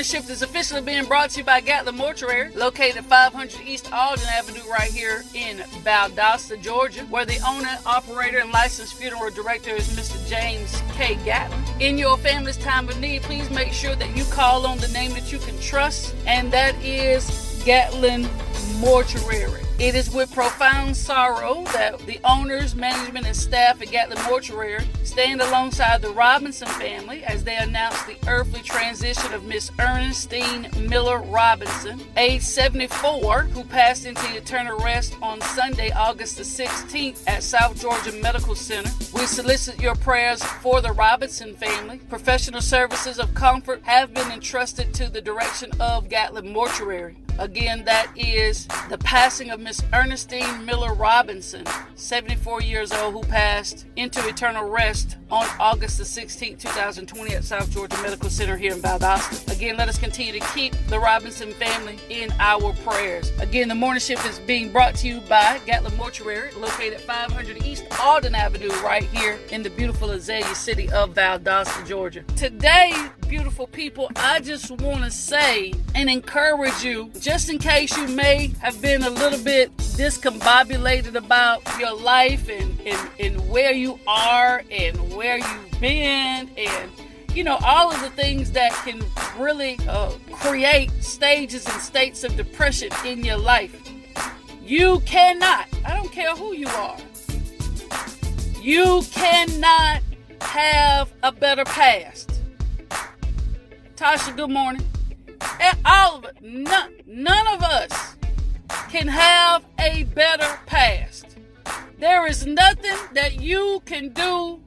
morning shift is officially being brought to you by Gatlin Mortuary, located at 500 East Alden Avenue, right here in Valdosta, Georgia, where the owner, operator, and licensed funeral director is Mr. James K. Gatlin. In your family's time of need, please make sure that you call on the name that you can trust, and that is Gatlin Mortuary. It is with profound sorrow that the owners, management, and staff at Gatlin Mortuary stand alongside the Robinson family as they announce the earthly transition of Miss Ernestine Miller Robinson, age 74, who passed into eternal rest on Sunday, August the 16th at South Georgia Medical Center. We solicit your prayers for the Robinson family. Professional services of comfort have been entrusted to the direction of Gatlin Mortuary. Again, that is the passing of Miss Ernestine Miller Robinson, 74 years old, who passed into eternal rest on August the 16th, 2020, at South Georgia Medical Center here in Valdosta. Again, let us continue to keep the Robinson family in our prayers. Again, the morning shift is being brought to you by Gatlin Mortuary, located at 500 East Alden Avenue, right here in the beautiful Azalea city of Valdosta, Georgia. Today, beautiful people, I just want to say and encourage you, just in case you may have been a little bit discombobulated about your life and, and, and where you are and where you've been and you know all of the things that can really uh, create stages and states of depression in your life you cannot i don't care who you are you cannot have a better past Tasha, good morning. And all of it, none, none of us can have a better past. There is nothing that you can do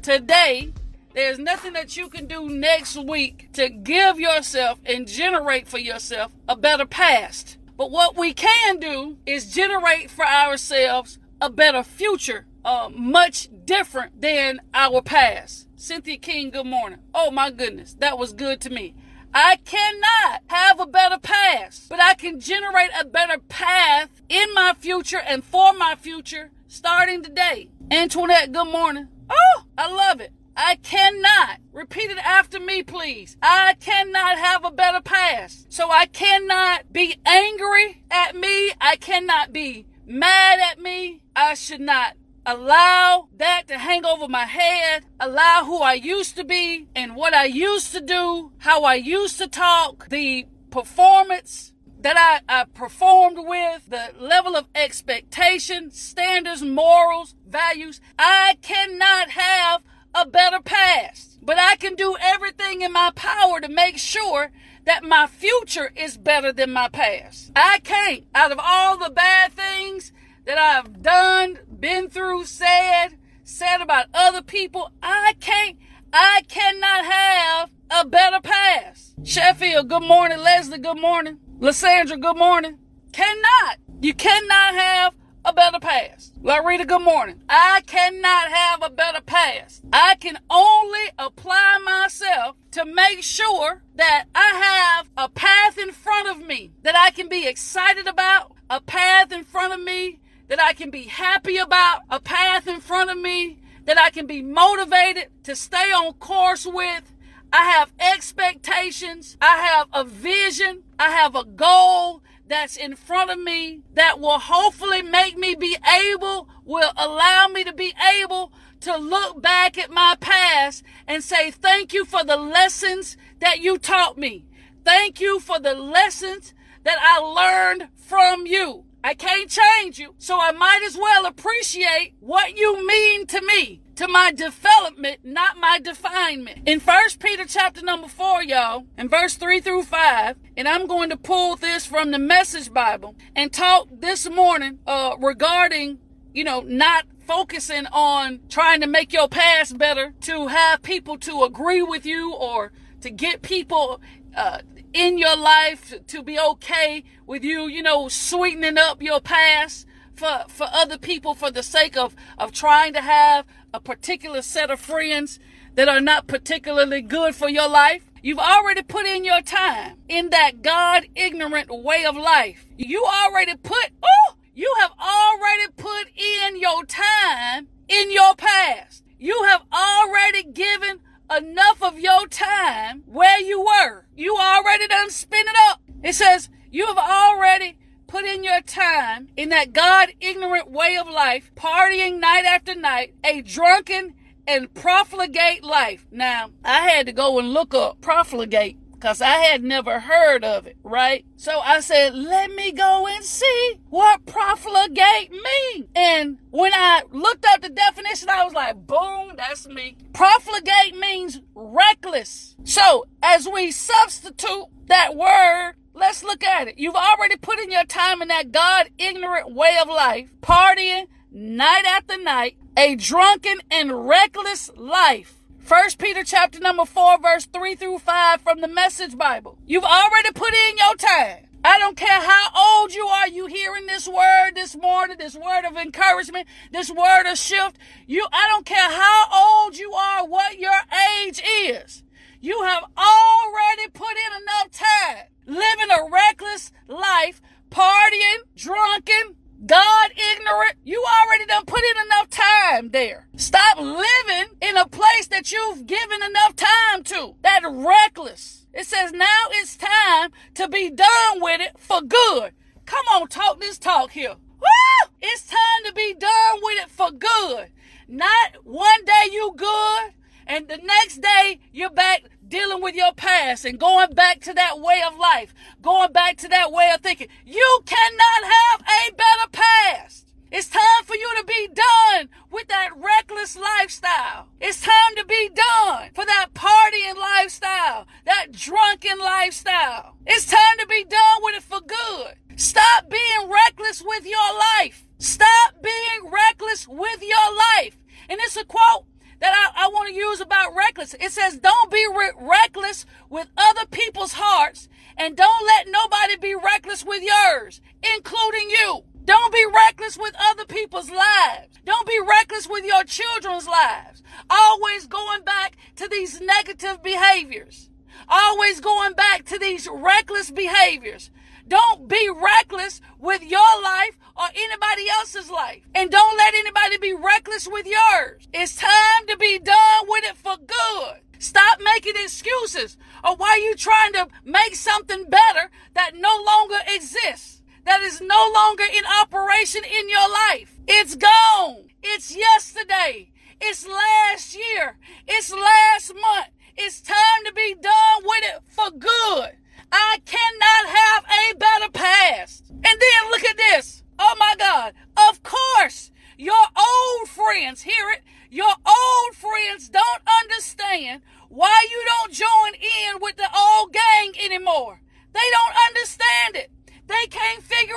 today. There's nothing that you can do next week to give yourself and generate for yourself a better past. But what we can do is generate for ourselves a better future, uh, much different than our past. Cynthia King, good morning. Oh my goodness, that was good to me. I cannot have a better past, but I can generate a better path in my future and for my future starting today. Antoinette, good morning. Oh, I love it. I cannot. Repeat it after me, please. I cannot have a better past. So I cannot be angry at me. I cannot be mad at me. I should not allow that to hang over my head, allow who I used to be and what I used to do, how I used to talk, the performance that I, I performed with, the level of expectation, standards, morals, values. I cannot have a better past, but I can do everything in my power to make sure that my future is better than my past. I can't, out of all the bad things that I've done, been through, said, said about other people. I can't, I cannot have a better past. Sheffield, good morning. Leslie, good morning. Lysandra, good morning. Cannot. You cannot have a better past. Larita, good morning. I cannot have a better past. I can only apply myself to make sure that I have a path in front of me that I can be excited about, a path in front of me that I can be happy about, a path in front of me that I can be motivated to stay on course with. I have expectations. I have a vision. I have a goal that's in front of me that will hopefully make me be able, will allow me to be able to look back at my past and say, thank you for the lessons that you taught me. Thank you for the lessons that I learned from you. I can't change you, so I might as well appreciate what you mean to me, to my development, not my definement. In First Peter chapter number 4, y'all, in verse 3 through 5, and I'm going to pull this from the Message Bible and talk this morning uh, regarding, you know, not focusing on trying to make your past better, to have people to agree with you or to get people uh, in your life to be okay with you, you know, sweetening up your past for, for other people for the sake of, of trying to have a particular set of friends that are not particularly good for your life. You've already put in your time in that God ignorant way of life. You already put, oh, you have already put in your time in your past. You have already given enough of your time where you were. You already done spin it up. It says you have already put in your time in that God ignorant way of life, partying night after night, a drunken and profligate life. Now, I had to go and look up profligate because I had never heard of it, right? So I said, let me go and see what profligate means. And when I looked up the definition, I was like, boom, that's me. Profligate means reckless. So as we substitute that word, let's look at it. You've already put in your time in that God ignorant way of life, partying night after night, a drunken and reckless life. First Peter chapter number 4 verse 3 through 5 from the message Bible. You've already put in your time. I don't care how old you are, you hearing this word this morning, this word of encouragement, this word of shift. You, I don't care how old you are, what your age is. You have already put in enough time living a reckless life, partying, drunken, God ignorant. You already done put in enough time there. Stop living in a place that you've given enough time to. That reckless. It says now it's time to be done with it for good. Come on, talk this talk here. Woo! It's time to be done with it for good. Not one day you good and the next day you're back dealing with your past and going back to that way of life, going back to that way of thinking. You cannot have a better past. It's time for you to be done with that reckless lifestyle. It's time to be done for that partying lifestyle, that drunken lifestyle. It's time to be done with it for good. Stop being reckless with your life. Stop being reckless with your life. And it's a quote that I, I want to use about reckless. It says, don't be re- reckless with other people's hearts and don't let nobody be reckless with yours, including you. Don't be reckless with other people's lives. Don't be reckless with your children's lives. Always going back to these negative behaviors. Always going back to these reckless behaviors. Don't be reckless with your life or anybody else's life. And don't let anybody be reckless with yours. It's time to be done with it for good. Stop making excuses or why you trying to make something better that no longer exists, that is no longer in operation in your life. It's gone. It's yesterday. It's last year. It's last month. It's time to be done with it for good. I cannot have a better past. And then look at this. Oh my God. Of course, your old friends, hear it, your old friends don't understand why you don't join in with the old gang anymore. They don't understand it. They can't figure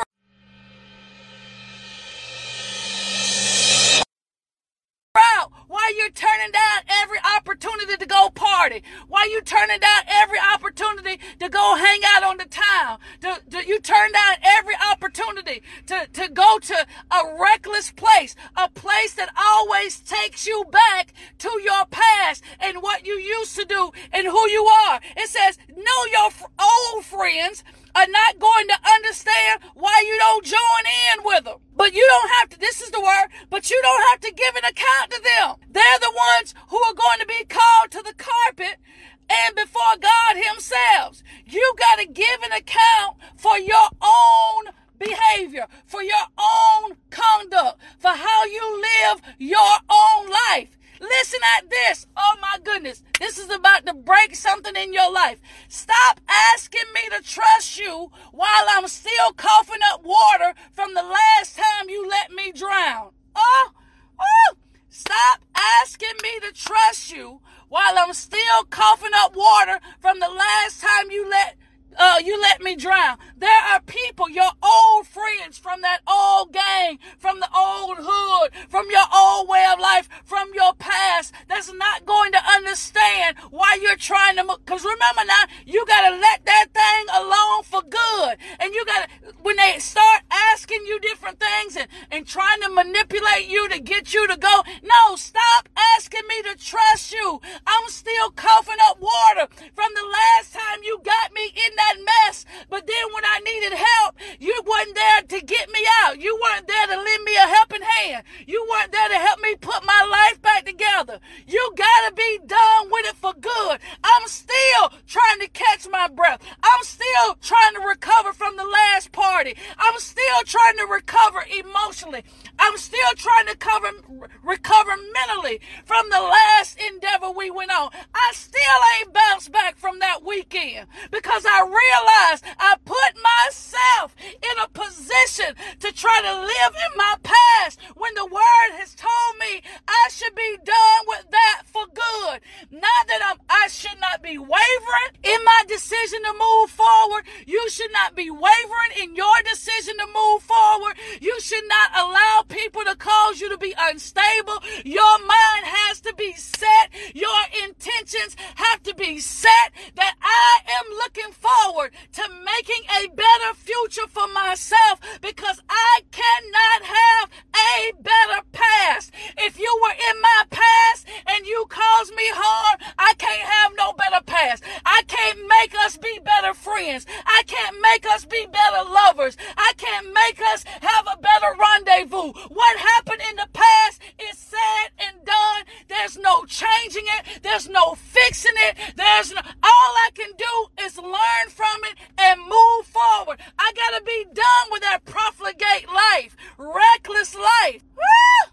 out why you're turning down every opportunity to go party, why you turning down every opportunity to go hang out on the town, to, to, you turn down every opportunity to, to go to a reckless place, a place that always takes you back to your past and what you used to do and who you are. It says, know your old friends are not going to understand why you don't join in with them. But you don't have to, this is the word, but you don't have to give an account to them. They're the ones who are going to be called to the carpet and before God Himself. You got to give an account for your own behavior, for your own conduct, for how you live your own life. Listen at this. Oh my goodness. This is about to break something in your life. Stop asking me to trust you while I'm still coughing up water from the last time you let me drown. Oh, oh. Stop asking me to trust you while I'm still coughing up water from the last time you let uh, you let me drown. There are people, your old friends from that old gang, from the old hood, from your old way of life, from your past, that's not going to understand why you're trying to, because remember now, you got to let that thing alone for good. And you got to, when they start asking you different things and, and trying to manipulate you to get you to go, no, stop asking me to trust you. I'm still coughing up water from the last time you got me in that mess. But then when I needed help, you weren't there to get me out. You weren't there to lend me a helping hand. You weren't there to help me put my life back together. You gotta be done with it for good. I'm still trying to catch my breath. I'm still trying to recover from the last party. I'm still trying to recover emotionally. I'm still trying to cover, recover mentally from the last endeavor we went on. I still ain't bounced back from that weekend because I realized I put myself in a position to try to live in my past when the word has told me I should be done with that for good. Not that I'm, I should not be wavering in my decision to move forward. You should not be wavering in your decision to move forward. You should not allow people to cause you to be unstable. Your mind has to be set. Your intentions have to be set that I am looking forward to making a better future for myself because I cannot have a better past. If you were in my past and you caused me harm, I can't have no better past. I can't make us be better friends. I can't make us be better lovers. I can't make us have a better rendezvous. What happened in the past is done. There's no changing it. There's no fixing it. There's no, all I can do is learn from it and move forward. I gotta be done with that profligate life, reckless life.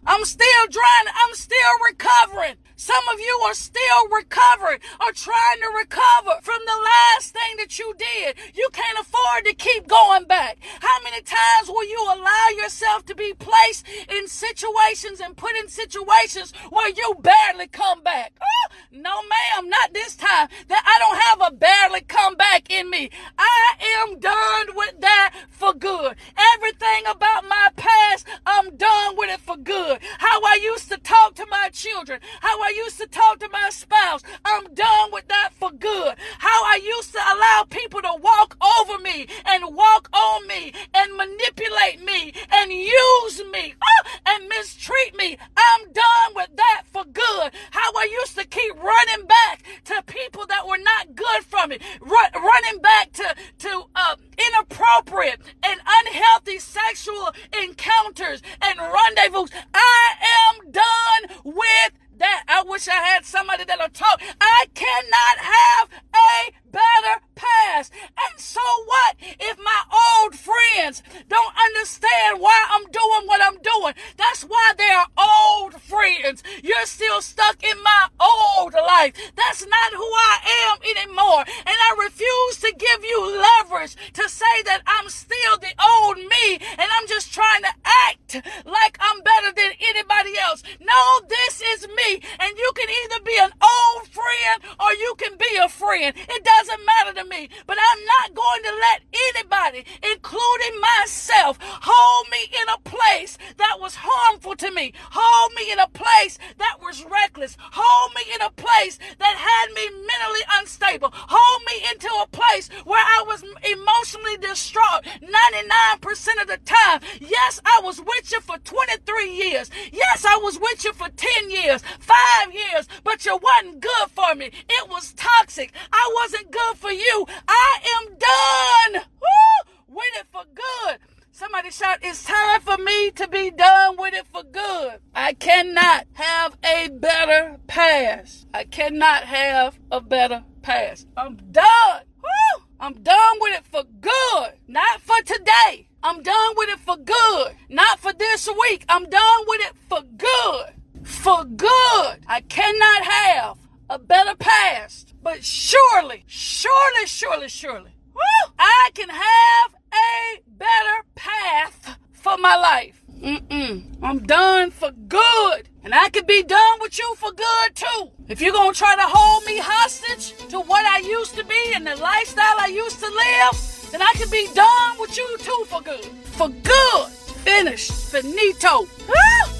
I'm still trying, I'm still recovering. Some of you are still recovering or trying to recover from the last thing that you did. You can't afford to keep going back. How many times will you allow yourself to be placed in situations and put in situations where you barely come back? Oh, no, ma'am, not this time. That I don't have a barely come back in me. I am done with that for good. Everything about my past, I'm done with it for good. How I used to talk to my children, how I used to talk to my spouse, I'm done with that for good. How I used to allow people to walk over me and walk on me and manipulate me and use me oh, and mistreat me, I'm done with that for good. How I used to keep running back to people that were not good for me, run, running back to to uh, inappropriate and unhealthy sexual encounters and rendezvous. I am done with that. I wish I had somebody that'll talk. I cannot have a better past. And so what if my old friends don't understand why I'm doing what I'm doing? That's why they are old friends. You're still stuck in my old life. That's not who I am anymore. And I refuse to give you leverage to say that I'm still the old me and I'm just trying to act like I'm better than anybody else. No, this is me. And you can either be an old friend or you can be a friend. It doesn't matter to me. But I'm not going to let anybody, including myself, hold me in a place that was harmful to me. Hold me in a place that was reckless. Hold me in a place that had me mentally unstable. Hold me into a place where I was emotionally distraught 99% of the time. Yes, I was with you for 23 years. Yes, I was with you for 10 years, five years, but you wasn't good for me. It was toxic. I wasn't good for you. I am done Woo! with it for good. Somebody shout, it's time for me to be done with it for good. I cannot have a better past. I cannot have a better past. I'm done. Woo! I'm done with it for good. Not for today. I'm done with it for good. Not for this week. I'm done with it for good. For good. I cannot have a better past. But surely, surely, surely, surely, woo, I can have a better path for my life. Mm-mm. I'm done for good. And I can be done with you for good too. If you're going to try to hold me hostage to what I used to be and the lifestyle I used to live, then I can be done with you too for good. For good. Finished. Finito.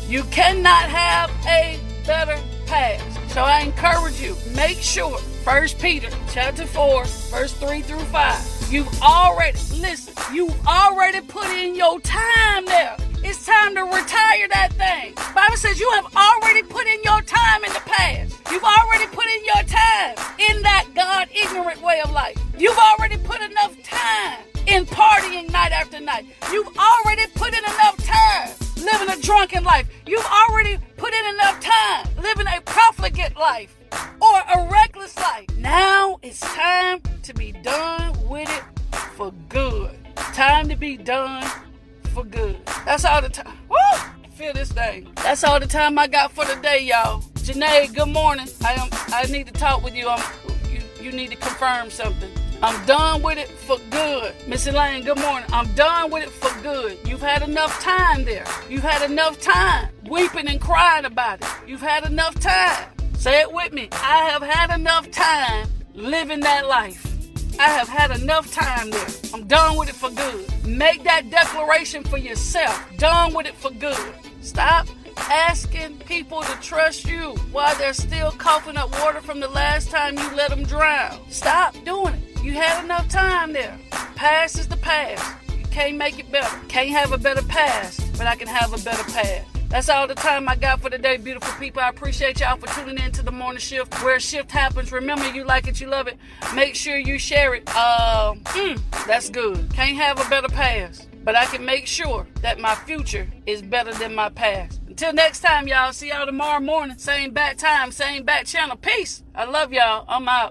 You cannot have a better past. So I encourage you, make sure, First Peter chapter 4, verse 3 through 5. You've already, listen, you've already put in your time there. It's time to retire that thing. Bible says you have already put in your time time I got for today, y'all. Janae, good morning. I am. I need to talk with you. I'm, you, you need to confirm something. I'm done with it for good. Miss Elaine, good morning. I'm done with it for good. You've had enough time there. You've had enough time weeping and crying about it. You've had enough time. Say it with me. I have had enough time living that life. I have had enough time there. I'm done with it for good. Make that declaration for yourself. Done with it for good. Stop asking people to trust you while they're still coughing up water from the last time you let them drown. Stop doing it. You had enough time there. Past is the past. You can't make it better. Can't have a better past, but I can have a better past. That's all the time I got for today, beautiful people. I appreciate y'all for tuning in to the morning shift where shift happens. Remember, you like it, you love it. Make sure you share it. Uh, mm, that's good. Can't have a better past, but I can make sure that my future is better than my past. Until next time, y'all. See y'all tomorrow morning. Same bat time, same bat channel. Peace. I love y'all. I'm out.